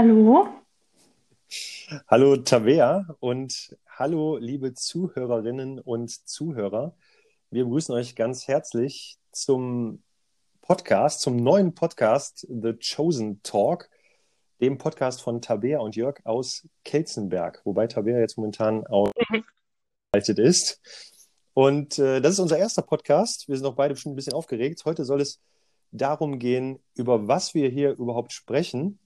Hallo. Hallo Tabea und hallo liebe Zuhörerinnen und Zuhörer. Wir begrüßen euch ganz herzlich zum Podcast, zum neuen Podcast The Chosen Talk, dem Podcast von Tabea und Jörg aus Kelzenberg, wobei Tabea jetzt momentan ausgeschaltet ist. Und äh, das ist unser erster Podcast. Wir sind auch beide bestimmt ein bisschen aufgeregt. Heute soll es darum gehen, über was wir hier überhaupt sprechen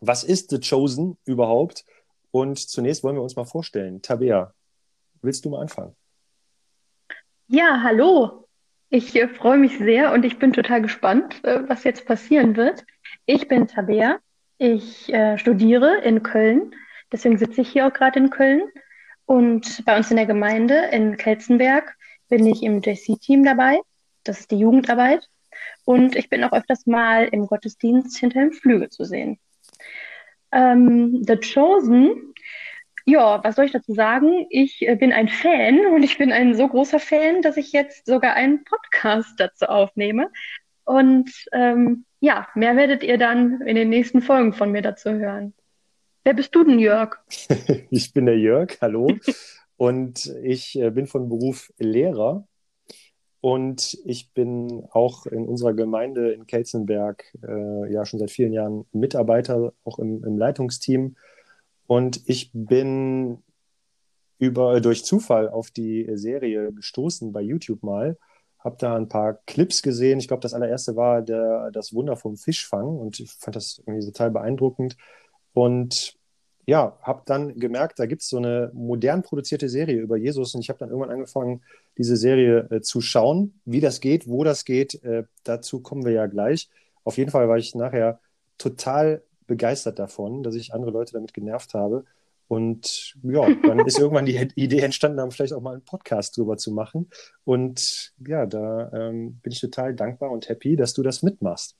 was ist The Chosen überhaupt? Und zunächst wollen wir uns mal vorstellen. Tabea, willst du mal anfangen? Ja, hallo. Ich äh, freue mich sehr und ich bin total gespannt, äh, was jetzt passieren wird. Ich bin Tabea. Ich äh, studiere in Köln. Deswegen sitze ich hier auch gerade in Köln. Und bei uns in der Gemeinde in Kelzenberg bin ich im JC-Team dabei. Das ist die Jugendarbeit. Und ich bin auch öfters mal im Gottesdienst hinter dem Flügel zu sehen. Ähm, The Chosen, ja, was soll ich dazu sagen? Ich äh, bin ein Fan und ich bin ein so großer Fan, dass ich jetzt sogar einen Podcast dazu aufnehme. Und ähm, ja, mehr werdet ihr dann in den nächsten Folgen von mir dazu hören. Wer bist du denn, Jörg? ich bin der Jörg, hallo. und ich äh, bin von Beruf Lehrer und ich bin auch in unserer Gemeinde in Kelzenberg äh, ja schon seit vielen Jahren Mitarbeiter, auch im, im Leitungsteam. Und ich bin über, durch Zufall auf die Serie gestoßen bei YouTube mal. Habe da ein paar Clips gesehen. Ich glaube, das allererste war der, das Wunder vom Fischfang und ich fand das irgendwie total beeindruckend. Und ja, habe dann gemerkt, da gibt es so eine modern produzierte Serie über Jesus und ich habe dann irgendwann angefangen, diese Serie äh, zu schauen. Wie das geht, wo das geht, äh, dazu kommen wir ja gleich. Auf jeden Fall war ich nachher total begeistert davon, dass ich andere Leute damit genervt habe. Und ja, dann ist irgendwann die Idee entstanden, dann vielleicht auch mal einen Podcast drüber zu machen. Und ja, da ähm, bin ich total dankbar und happy, dass du das mitmachst.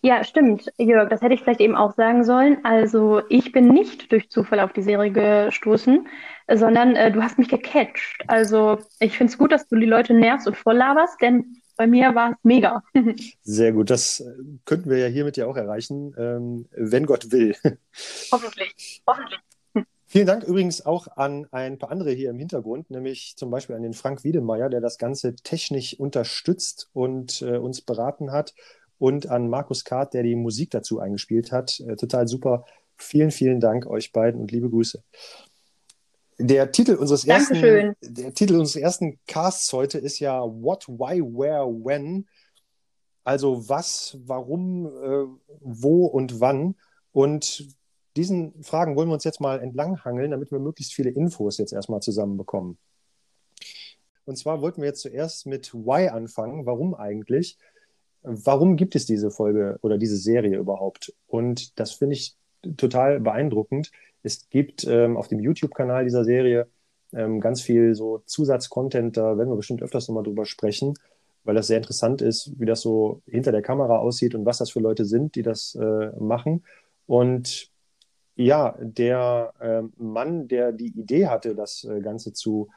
Ja, stimmt, Jörg, das hätte ich vielleicht eben auch sagen sollen. Also ich bin nicht durch Zufall auf die Serie gestoßen, sondern äh, du hast mich gecatcht. Also ich finde es gut, dass du die Leute nervst und voll laberst, denn bei mir war es mega. Sehr gut, das äh, könnten wir ja hiermit ja auch erreichen, ähm, wenn Gott will. Hoffentlich, hoffentlich. Vielen Dank übrigens auch an ein paar andere hier im Hintergrund, nämlich zum Beispiel an den Frank Wiedemeyer, der das Ganze technisch unterstützt und äh, uns beraten hat und an Markus Kart, der die Musik dazu eingespielt hat. Äh, total super. Vielen, vielen Dank euch beiden und liebe Grüße. Der Titel unseres ersten, der Titel unseres ersten Casts heute ist ja What, Why, Where, When. Also was, warum, äh, wo und wann. Und diesen Fragen wollen wir uns jetzt mal entlanghangeln, damit wir möglichst viele Infos jetzt erstmal zusammenbekommen. Und zwar wollten wir jetzt zuerst mit Why anfangen. Warum eigentlich? warum gibt es diese Folge oder diese Serie überhaupt? Und das finde ich total beeindruckend. Es gibt ähm, auf dem YouTube-Kanal dieser Serie ähm, ganz viel so Zusatzcontent, da werden wir bestimmt öfters nochmal drüber sprechen, weil das sehr interessant ist, wie das so hinter der Kamera aussieht und was das für Leute sind, die das äh, machen. Und ja, der äh, Mann, der die Idee hatte, das äh, Ganze zu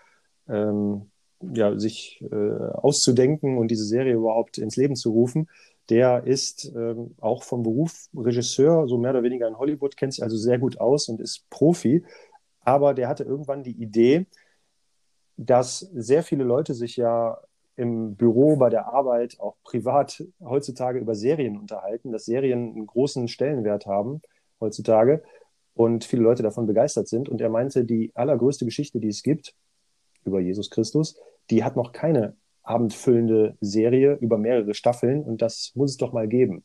ähm, ja, sich äh, auszudenken und diese Serie überhaupt ins Leben zu rufen, der ist ähm, auch vom Beruf Regisseur, so mehr oder weniger in Hollywood, kennt sich also sehr gut aus und ist Profi. Aber der hatte irgendwann die Idee, dass sehr viele Leute sich ja im Büro, bei der Arbeit, auch privat heutzutage über Serien unterhalten, dass Serien einen großen Stellenwert haben heutzutage und viele Leute davon begeistert sind. Und er meinte, die allergrößte Geschichte, die es gibt über Jesus Christus, die hat noch keine abendfüllende Serie über mehrere Staffeln und das muss es doch mal geben.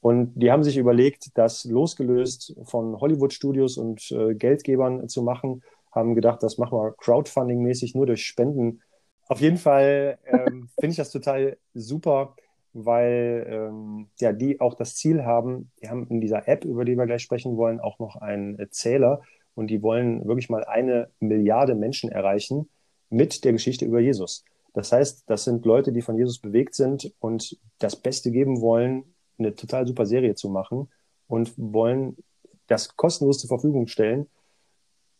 Und die haben sich überlegt, das losgelöst von Hollywood-Studios und äh, Geldgebern zu machen, haben gedacht, das machen wir Crowdfunding-mäßig nur durch Spenden. Auf jeden Fall ähm, finde ich das total super, weil ähm, ja, die auch das Ziel haben, die haben in dieser App, über die wir gleich sprechen wollen, auch noch einen Zähler und die wollen wirklich mal eine Milliarde Menschen erreichen mit der Geschichte über Jesus. Das heißt, das sind Leute, die von Jesus bewegt sind und das Beste geben wollen, eine total super Serie zu machen. und wollen das kostenlos zur Verfügung stellen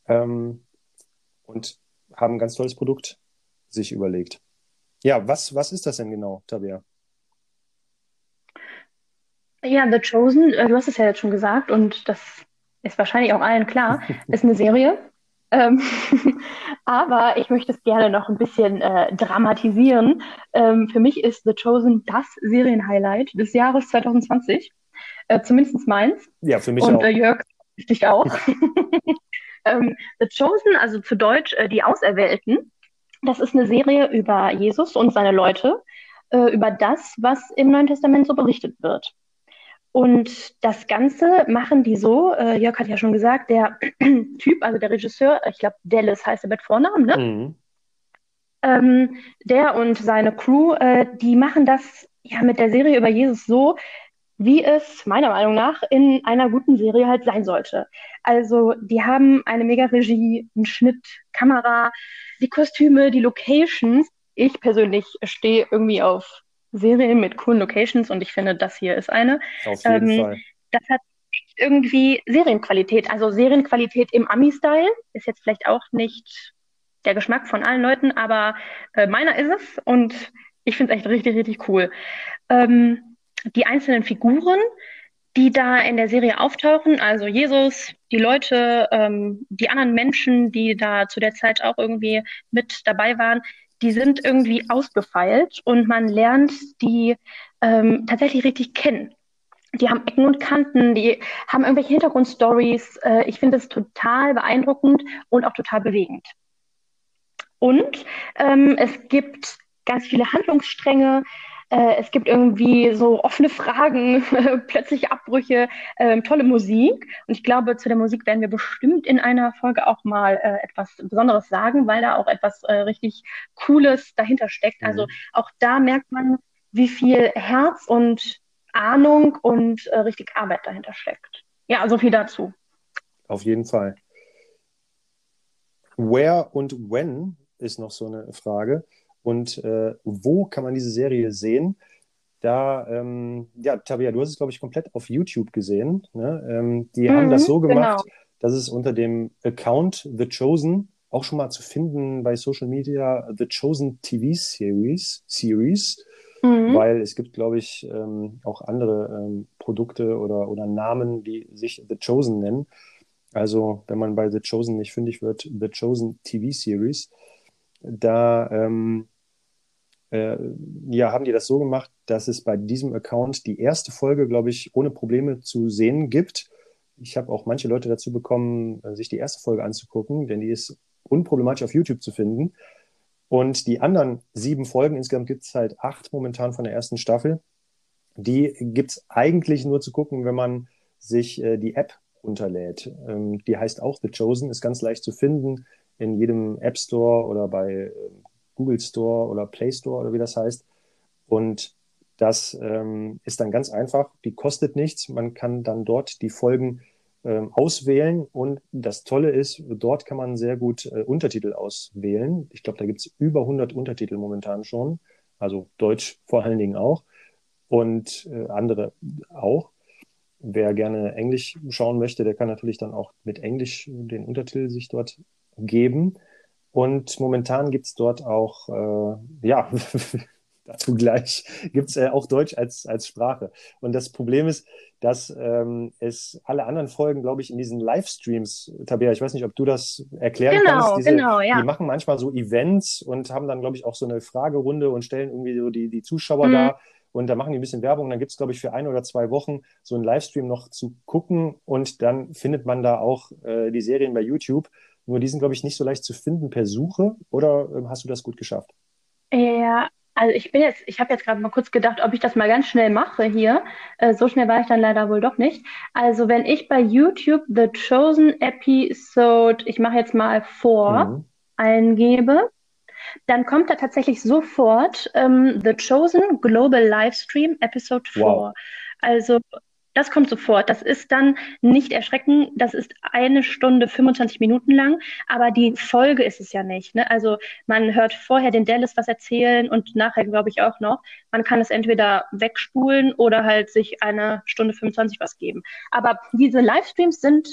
ähm, und haben ein ganz tolles Produkt sich überlegt. Ja, was, was ist das denn genau, Tabea? Ja, The Chosen, äh, du hast es ja jetzt schon gesagt und das ist wahrscheinlich auch allen klar, ist eine Serie. Ähm, aber ich möchte es gerne noch ein bisschen äh, dramatisieren. Ähm, für mich ist The Chosen das Serienhighlight des Jahres 2020. Äh, zumindest meins. Ja, für mich und, auch. Äh, Jörg, dich auch. ähm, The Chosen, also zu Deutsch äh, die Auserwählten, das ist eine Serie über Jesus und seine Leute, äh, über das, was im Neuen Testament so berichtet wird. Und das Ganze machen die so, äh, Jörg hat ja schon gesagt, der Typ, also der Regisseur, ich glaube Dallas heißt er mit Vornamen, ne? Mhm. Ähm, der und seine Crew, äh, die machen das ja mit der Serie über Jesus so, wie es meiner Meinung nach in einer guten Serie halt sein sollte. Also die haben eine mega Regie, einen Schnitt, Kamera, die Kostüme, die Locations. Ich persönlich stehe irgendwie auf Serien mit coolen Locations und ich finde, das hier ist eine. Auf jeden ähm, Fall. Das hat irgendwie Serienqualität, also Serienqualität im Ami-Style. Ist jetzt vielleicht auch nicht der Geschmack von allen Leuten, aber äh, meiner ist es und ich finde es echt richtig, richtig cool. Ähm, die einzelnen Figuren, die da in der Serie auftauchen, also Jesus, die Leute, ähm, die anderen Menschen, die da zu der Zeit auch irgendwie mit dabei waren, die sind irgendwie ausgefeilt und man lernt die ähm, tatsächlich richtig kennen. Die haben Ecken und Kanten, die haben irgendwelche Hintergrundstories. Äh, ich finde es total beeindruckend und auch total bewegend. Und ähm, es gibt ganz viele Handlungsstränge, äh, es gibt irgendwie so offene Fragen, plötzliche Abbrüche, äh, tolle Musik. Und ich glaube, zu der Musik werden wir bestimmt in einer Folge auch mal äh, etwas Besonderes sagen, weil da auch etwas äh, richtig Cooles dahinter steckt. Also mhm. Also auch da merkt man, wie viel Herz und Ahnung und äh, richtig Arbeit dahinter steckt. Ja, so viel dazu. Auf jeden Fall. Where und when ist noch so eine Frage. Und äh, wo kann man diese Serie sehen? Da, ähm, ja, Tabia, du hast es, glaube ich, komplett auf YouTube gesehen. Ne? Ähm, die mhm, haben das so gemacht, genau. dass es unter dem Account The Chosen auch schon mal zu finden bei Social Media The Chosen TV Series, Series mhm. weil es gibt, glaube ich, ähm, auch andere ähm, Produkte oder, oder Namen, die sich The Chosen nennen. Also, wenn man bei The Chosen nicht fündig wird, The Chosen TV Series. Da ähm, äh, ja, haben die das so gemacht, dass es bei diesem Account die erste Folge, glaube ich, ohne Probleme zu sehen gibt. Ich habe auch manche Leute dazu bekommen, äh, sich die erste Folge anzugucken, denn die ist unproblematisch auf YouTube zu finden. Und die anderen sieben Folgen, insgesamt gibt es halt acht momentan von der ersten Staffel, die gibt es eigentlich nur zu gucken, wenn man sich äh, die App runterlädt. Ähm, die heißt auch The Chosen, ist ganz leicht zu finden in jedem App Store oder bei äh, Google Store oder Play Store oder wie das heißt. Und das ähm, ist dann ganz einfach. Die kostet nichts. Man kann dann dort die Folgen ähm, auswählen. Und das Tolle ist, dort kann man sehr gut äh, Untertitel auswählen. Ich glaube, da gibt es über 100 Untertitel momentan schon. Also Deutsch vor allen Dingen auch. Und äh, andere auch. Wer gerne Englisch schauen möchte, der kann natürlich dann auch mit Englisch den Untertitel sich dort geben. Und momentan gibt es dort auch, äh, ja, dazu gleich, gibt es äh, auch Deutsch als, als Sprache. Und das Problem ist, dass ähm, es alle anderen Folgen, glaube ich, in diesen Livestreams, Tabea, ich weiß nicht, ob du das erklären genau, kannst. Diese, genau, ja. Die machen manchmal so Events und haben dann, glaube ich, auch so eine Fragerunde und stellen irgendwie so die, die Zuschauer mhm. da. Und da machen die ein bisschen Werbung. Und dann gibt es, glaube ich, für ein oder zwei Wochen so einen Livestream noch zu gucken. Und dann findet man da auch äh, die Serien bei YouTube. Nur die sind, glaube ich, nicht so leicht zu finden per Suche. Oder ähm, hast du das gut geschafft? Ja, also ich bin jetzt, ich habe jetzt gerade mal kurz gedacht, ob ich das mal ganz schnell mache hier. Äh, so schnell war ich dann leider wohl doch nicht. Also wenn ich bei YouTube The Chosen Episode, ich mache jetzt mal vor, mhm. eingebe, dann kommt da tatsächlich sofort ähm, The Chosen Global Livestream Episode 4. Wow. Also Das kommt sofort. Das ist dann nicht erschrecken. Das ist eine Stunde 25 Minuten lang, aber die Folge ist es ja nicht. Ne? Also man hört vorher den Dallas was erzählen und nachher, glaube ich, auch noch. Man kann es entweder wegspulen oder halt sich eine Stunde 25 was geben. Aber diese Livestreams sind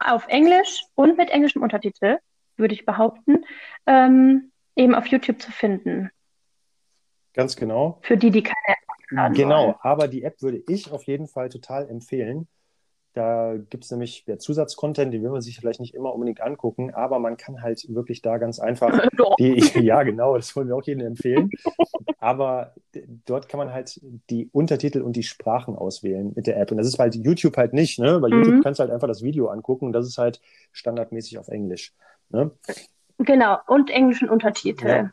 auf Englisch und mit englischem Untertitel, würde ich behaupten, ähm, eben auf YouTube zu finden. Ganz genau. Für die, die keine Haben. Genau, aber die App würde ich auf jeden Fall total empfehlen. Da gibt es nämlich der Zusatzcontent, den will man sich vielleicht nicht immer unbedingt angucken, aber man kann halt wirklich da ganz einfach die, ja genau, das wollen wir auch jedem empfehlen. aber dort kann man halt die Untertitel und die Sprachen auswählen mit der App. Und das ist halt YouTube halt nicht, ne? Bei mhm. YouTube kannst du halt einfach das Video angucken und das ist halt standardmäßig auf Englisch. Ne? Genau, und englischen Untertitel. Ja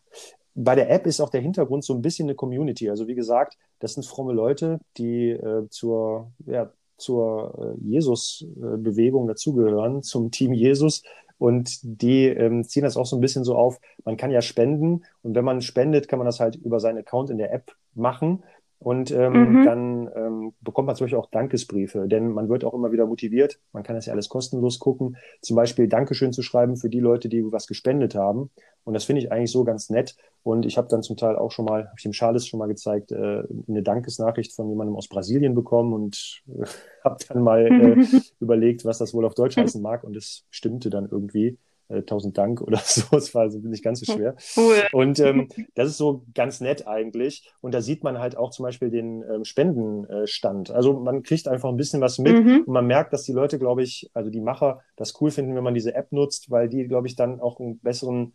bei der App ist auch der Hintergrund so ein bisschen eine Community. Also wie gesagt, das sind fromme Leute, die äh, zur, ja, zur äh, Jesus-Bewegung dazugehören, zum Team Jesus. Und die ähm, ziehen das auch so ein bisschen so auf, man kann ja spenden und wenn man spendet, kann man das halt über seinen Account in der App machen. Und ähm, mhm. dann ähm, bekommt man zum Beispiel auch Dankesbriefe, denn man wird auch immer wieder motiviert. Man kann das ja alles kostenlos gucken. Zum Beispiel Dankeschön zu schreiben für die Leute, die was gespendet haben. Und das finde ich eigentlich so ganz nett. Und ich habe dann zum Teil auch schon mal, habe ich dem Charles schon mal gezeigt, äh, eine Dankesnachricht von jemandem aus Brasilien bekommen und äh, habe dann mal äh, überlegt, was das wohl auf Deutsch heißen mag. Und es stimmte dann irgendwie äh, tausend Dank oder so. Es war also nicht ganz so schwer. Cool. Und ähm, das ist so ganz nett eigentlich. Und da sieht man halt auch zum Beispiel den ähm, Spendenstand. Also man kriegt einfach ein bisschen was mit mhm. und man merkt, dass die Leute, glaube ich, also die Macher, das cool finden, wenn man diese App nutzt, weil die, glaube ich, dann auch einen besseren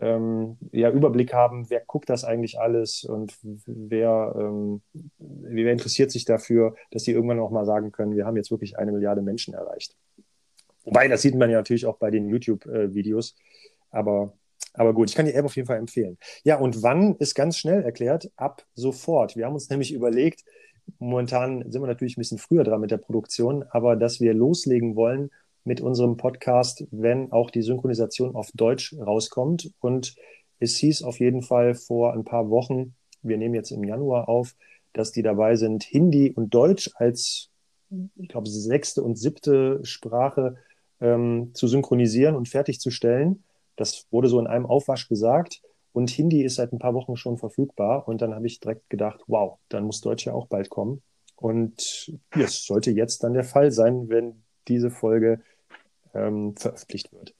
ähm, ja, Überblick haben, wer guckt das eigentlich alles und wer, ähm, wer interessiert sich dafür, dass die irgendwann auch mal sagen können, wir haben jetzt wirklich eine Milliarde Menschen erreicht. Wobei, das sieht man ja natürlich auch bei den YouTube-Videos. Aber, aber gut, ich kann die App auf jeden Fall empfehlen. Ja, und wann ist ganz schnell erklärt? Ab sofort. Wir haben uns nämlich überlegt, momentan sind wir natürlich ein bisschen früher dran mit der Produktion, aber dass wir loslegen wollen mit unserem Podcast, wenn auch die Synchronisation auf Deutsch rauskommt. Und es hieß auf jeden Fall vor ein paar Wochen, wir nehmen jetzt im Januar auf, dass die dabei sind, Hindi und Deutsch als, ich glaube, sechste und siebte Sprache ähm, zu synchronisieren und fertigzustellen. Das wurde so in einem Aufwasch gesagt. Und Hindi ist seit ein paar Wochen schon verfügbar. Und dann habe ich direkt gedacht, wow, dann muss Deutsch ja auch bald kommen. Und es sollte jetzt dann der Fall sein, wenn diese Folge ähm, veröffentlicht wird.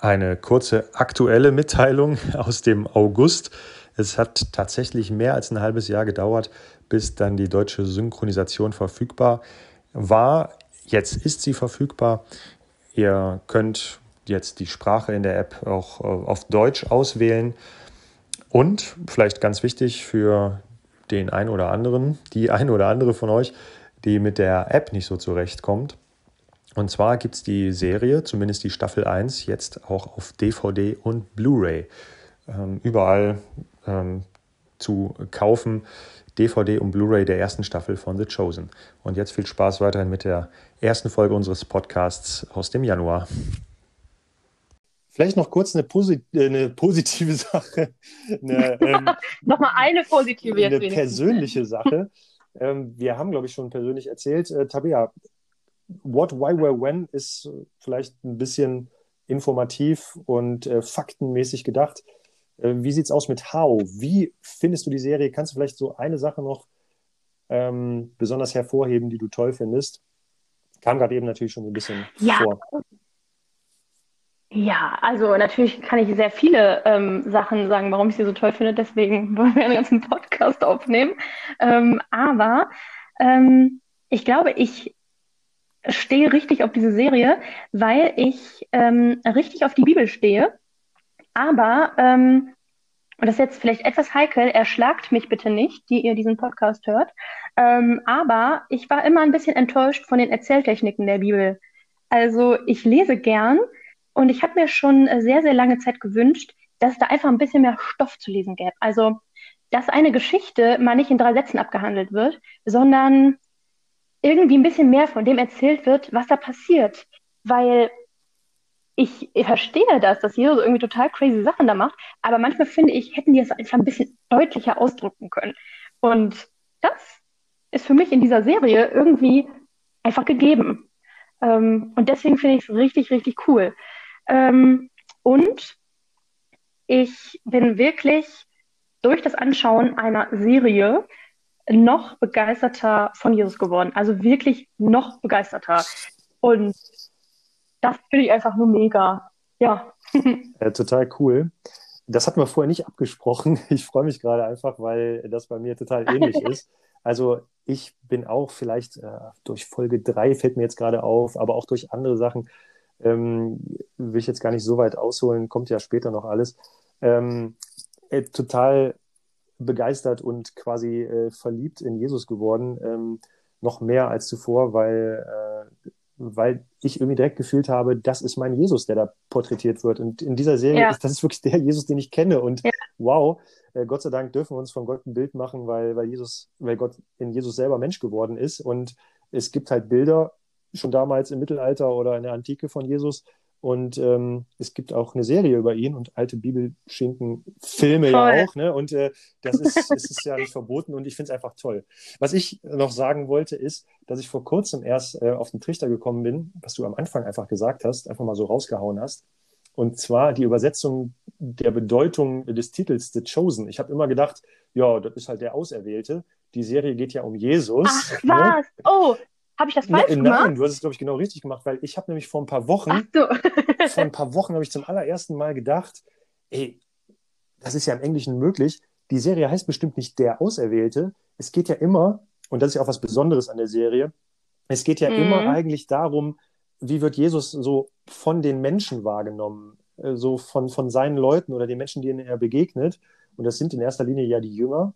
Eine kurze aktuelle Mitteilung aus dem August. Es hat tatsächlich mehr als ein halbes Jahr gedauert, bis dann die deutsche Synchronisation verfügbar war. Jetzt ist sie verfügbar. Ihr könnt jetzt die Sprache in der App auch äh, auf Deutsch auswählen. Und vielleicht ganz wichtig für den einen oder anderen, die ein oder andere von euch, die mit der App nicht so zurechtkommt. Und zwar gibt es die Serie, zumindest die Staffel 1, jetzt auch auf DVD und Blu-ray. Ähm, überall ähm, zu kaufen. DVD und Blu-ray der ersten Staffel von The Chosen. Und jetzt viel Spaß weiterhin mit der ersten Folge unseres Podcasts aus dem Januar. Vielleicht noch kurz eine, posit eine positive Sache. Eine, ähm, Nochmal eine positive jetzt. Eine persönliche Sache. Ähm, wir haben, glaube ich, schon persönlich erzählt. Äh, Tabea, What, Why, Where, When ist vielleicht ein bisschen informativ und äh, faktenmäßig gedacht. Äh, wie sieht es aus mit How? Wie findest du die Serie? Kannst du vielleicht so eine Sache noch ähm, besonders hervorheben, die du toll findest? Kam gerade eben natürlich schon ein bisschen ja. vor. Ja, also natürlich kann ich sehr viele ähm, Sachen sagen, warum ich sie so toll finde. Deswegen wollen wir einen ganzen Podcast aufnehmen. Ähm, aber ähm, ich glaube, ich stehe richtig auf diese Serie, weil ich ähm, richtig auf die Bibel stehe aber, ähm, und das ist jetzt vielleicht etwas heikel, erschlagt mich bitte nicht, die ihr diesen Podcast hört. Ähm, aber ich war immer ein bisschen enttäuscht von den Erzähltechniken der Bibel. Also ich lese gern und ich habe mir schon sehr, sehr lange Zeit gewünscht, dass da einfach ein bisschen mehr Stoff zu lesen gäbe. Also, dass eine Geschichte mal nicht in drei Sätzen abgehandelt wird, sondern irgendwie ein bisschen mehr von dem erzählt wird, was da passiert. Weil ich verstehe das, dass Jesus irgendwie total crazy Sachen da macht, aber manchmal finde ich, hätten die es einfach ein bisschen deutlicher ausdrücken können. Und das ist für mich in dieser Serie irgendwie einfach gegeben. Ähm, und deswegen finde ich es richtig, richtig cool. Ähm, und ich bin wirklich durch das Anschauen einer Serie noch begeisterter von Jesus geworden. Also wirklich noch begeisterter. Und das finde ich einfach nur mega. Ja. ja. Total cool. Das hatten wir vorher nicht abgesprochen. Ich freue mich gerade einfach, weil das bei mir total ähnlich ist. Also ich bin auch vielleicht äh, durch Folge 3 fällt mir jetzt gerade auf, aber auch durch andere Sachen, ähm, will ich jetzt gar nicht so weit ausholen, kommt ja später noch alles. Ähm, äh, total begeistert und quasi äh, verliebt in Jesus geworden, ähm, noch mehr als zuvor, weil, äh, weil ich irgendwie direkt gefühlt habe, das ist mein Jesus, der da porträtiert wird. Und in dieser Serie, ja. ist, das ist wirklich der Jesus, den ich kenne. Und ja. wow, äh, Gott sei Dank dürfen wir uns von Gott ein Bild machen, weil, weil Jesus, weil Gott in Jesus selber Mensch geworden ist. Und es gibt halt Bilder, schon damals im Mittelalter oder in der Antike von Jesus, und ähm, es gibt auch eine Serie über ihn und alte Bibelschinken-Filme ja auch. Ne? Und äh, das ist, ist, ist ja nicht verboten und ich finde es einfach toll. Was ich noch sagen wollte, ist, dass ich vor kurzem erst äh, auf den Trichter gekommen bin, was du am Anfang einfach gesagt hast, einfach mal so rausgehauen hast. Und zwar die Übersetzung der Bedeutung des Titels The Chosen. Ich habe immer gedacht, ja, das ist halt der Auserwählte. Die Serie geht ja um Jesus. Ach ne? was? Ne? Oh, habe ich das falsch nein, gemacht? Nein, du hast es, glaube ich, genau richtig gemacht, weil ich habe nämlich vor ein paar Wochen, so. vor ein paar Wochen habe ich zum allerersten Mal gedacht, ey, das ist ja im Englischen möglich. Die Serie heißt bestimmt nicht der Auserwählte. Es geht ja immer, und das ist ja auch was Besonderes an der Serie, es geht ja mhm. immer eigentlich darum, wie wird Jesus so von den Menschen wahrgenommen, äh, so von, von seinen Leuten oder den Menschen, denen er begegnet. Und das sind in erster Linie ja die Jünger,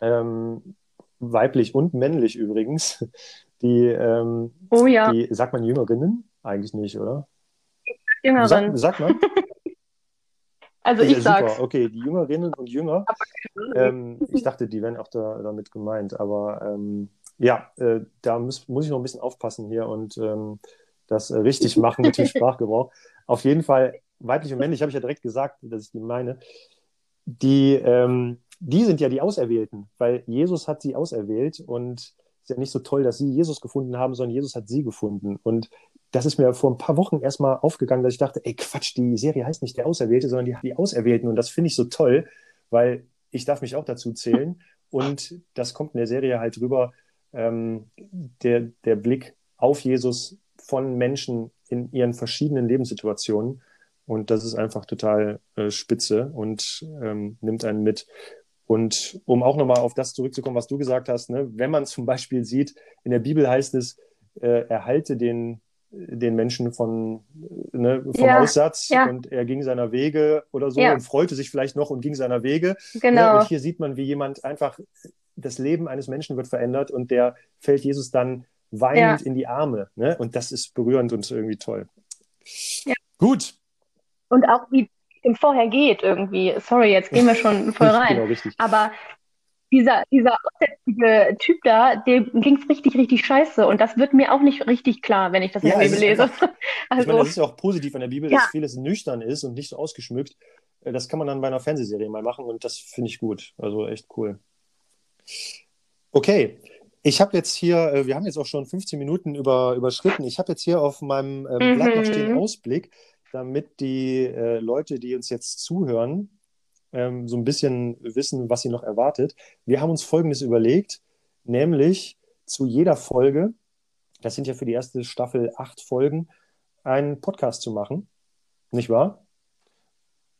ähm, weiblich und männlich übrigens, die, ähm, oh ja. die, sagt man Jüngerinnen? Eigentlich nicht, oder? Jüngerin. Sag, sagt man? also ich ja, sag's. Super. Okay, die Jüngerinnen und Jünger. Ähm, ich dachte, die wären auch da, damit gemeint, aber ähm, ja, äh, da muss, muss ich noch ein bisschen aufpassen hier und ähm, das äh, richtig machen mit dem Sprachgebrauch. Auf jeden Fall, weiblich und männlich habe ich ja direkt gesagt, dass ich die meine. Die, ähm, die sind ja die Auserwählten, weil Jesus hat sie auserwählt und ist ja nicht so toll, dass sie Jesus gefunden haben, sondern Jesus hat sie gefunden. Und das ist mir vor ein paar Wochen erstmal aufgegangen, dass ich dachte, ey Quatsch, die Serie heißt nicht der Auserwählte, sondern die, die Auserwählten. Und das finde ich so toll, weil ich darf mich auch dazu zählen. Und das kommt in der Serie halt rüber, ähm, der, der Blick auf Jesus von Menschen in ihren verschiedenen Lebenssituationen. Und das ist einfach total äh, spitze und ähm, nimmt einen mit. Und um auch nochmal auf das zurückzukommen, was du gesagt hast, ne, wenn man zum Beispiel sieht, in der Bibel heißt es, äh, erhalte den, den Menschen von, ne, vom ja, Aussatz ja. und er ging seiner Wege oder so ja. und freute sich vielleicht noch und ging seiner Wege. Ne, genau. Ne, und hier sieht man, wie jemand einfach, das Leben eines Menschen wird verändert und der fällt Jesus dann weinend in die Arme. Ne? Und das ist berührend und irgendwie toll. Gut. Und auch wie, dem vorher geht irgendwie. Sorry, jetzt gehen wir schon voll rein. genau, richtig. Aber dieser, dieser aussätzige Typ da, dem ging es richtig, richtig scheiße. Und das wird mir auch nicht richtig klar, wenn ich das in ja, der Bibel lese. Einfach, also, ich meine, das ist ja auch positiv an der Bibel, dass ja. vieles nüchtern ist und nicht so ausgeschmückt. Äh, das kann man dann bei einer Fernsehserie mal machen und das finde ich gut. Also echt cool. Okay. Ich habe jetzt hier, äh, wir haben jetzt auch schon 15 Minuten über, überschritten. Ich habe jetzt hier auf meinem ähm, Blatt noch stehen mhm. Ausblick damit die äh, Leute, die uns jetzt zuhören, ähm, so ein bisschen wissen, was sie noch erwartet. Wir haben uns Folgendes überlegt, nämlich zu jeder Folge, das sind ja für die erste Staffel acht Folgen, einen Podcast zu machen, nicht wahr?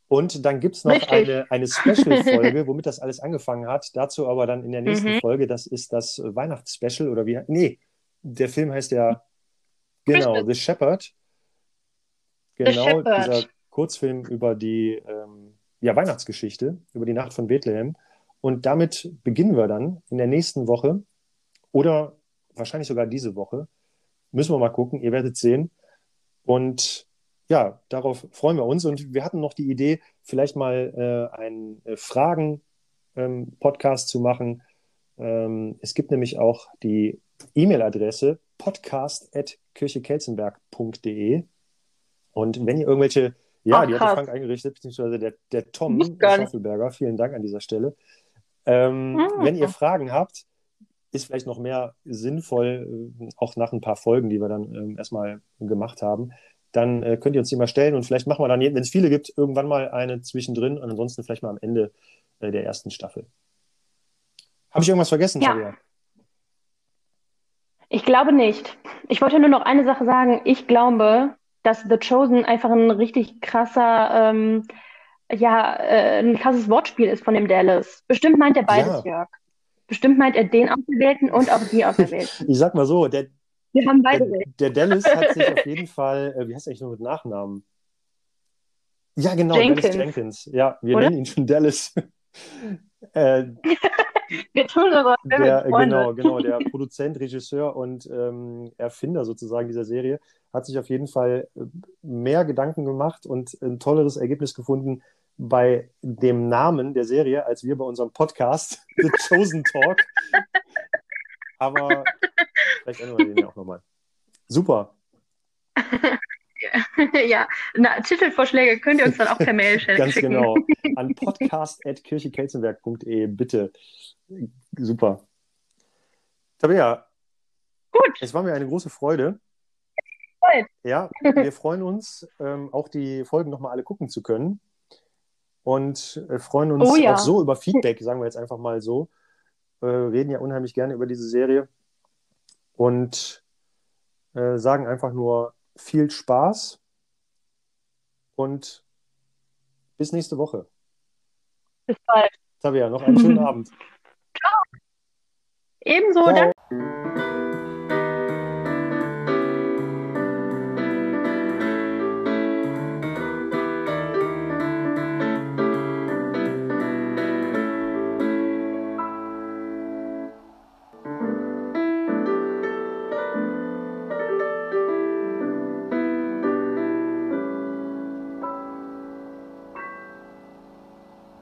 Und dann gibt es noch eine, eine Special-Folge, womit das alles angefangen hat. Dazu aber dann in der nächsten mhm. Folge. Das ist das Weihnachtsspecial oder wie? Nee, der Film heißt ja genau The Shepherd. Genau, dieser Kurzfilm über die ähm, ja, Weihnachtsgeschichte, über die Nacht von Bethlehem. Und damit beginnen wir dann in der nächsten Woche oder wahrscheinlich sogar diese Woche. Müssen wir mal gucken, ihr werdet sehen. Und ja, darauf freuen wir uns. Und wir hatten noch die Idee, vielleicht mal äh, einen äh, Fragen-Podcast ähm, zu machen. Ähm, es gibt nämlich auch die E-Mail-Adresse podcast.kirchekelzenberg.de. Und wenn ihr irgendwelche, ja, Ach, die hat der Frank eingerichtet, beziehungsweise der, der Tom Schaffelberger, vielen Dank an dieser Stelle. Ähm, mhm. Wenn ihr Fragen habt, ist vielleicht noch mehr sinnvoll, äh, auch nach ein paar Folgen, die wir dann ähm, erstmal gemacht haben. Dann äh, könnt ihr uns die mal stellen und vielleicht machen wir dann, wenn es viele gibt, irgendwann mal eine zwischendrin und ansonsten vielleicht mal am Ende äh, der ersten Staffel. Habe ich irgendwas vergessen, ja. Tabea? Ich glaube nicht. Ich wollte nur noch eine Sache sagen. Ich glaube, dass The Chosen einfach ein richtig krasser, ähm, ja, äh, ein krasses Wortspiel ist von dem Dallas. Bestimmt meint er beides, ja. Jörg. Bestimmt meint er den Auserwählten und auch die Auserwählten. ich sag mal so, der, Wir haben beide der, der Dallas hat sich auf jeden Fall, äh, wie heißt er eigentlich nur mit Nachnamen? Ja, genau, Jenkins. Dallas Jenkins. Ja, wir Oder? nennen ihn schon Dallas. Äh, Wir tun aber der, genau, genau, der Produzent, Regisseur und ähm, Erfinder sozusagen dieser Serie hat sich auf jeden Fall äh, mehr Gedanken gemacht und ein tolleres Ergebnis gefunden bei dem Namen der Serie, als wir bei unserem Podcast The Chosen Talk. Aber vielleicht ändern wir den ja auch nochmal. Super. ja, na, Titelvorschläge könnt ihr uns dann auch per Mail schicken. Ganz genau. An podcast.kirchekelzenberg.de, bitte. Super. Tabea, Gut. es war mir eine große Freude. Freut. Ja, wir freuen uns, ähm, auch die Folgen nochmal alle gucken zu können. Und äh, freuen uns Oh ja. auch so über Feedback, sagen wir jetzt einfach mal so. Äh, reden ja unheimlich gerne über diese Serie. Und äh, sagen einfach nur viel Spaß und bis nächste Woche. Bis bald. Tabea, noch einen schönen Abend. Ebenso, Ciao. danke.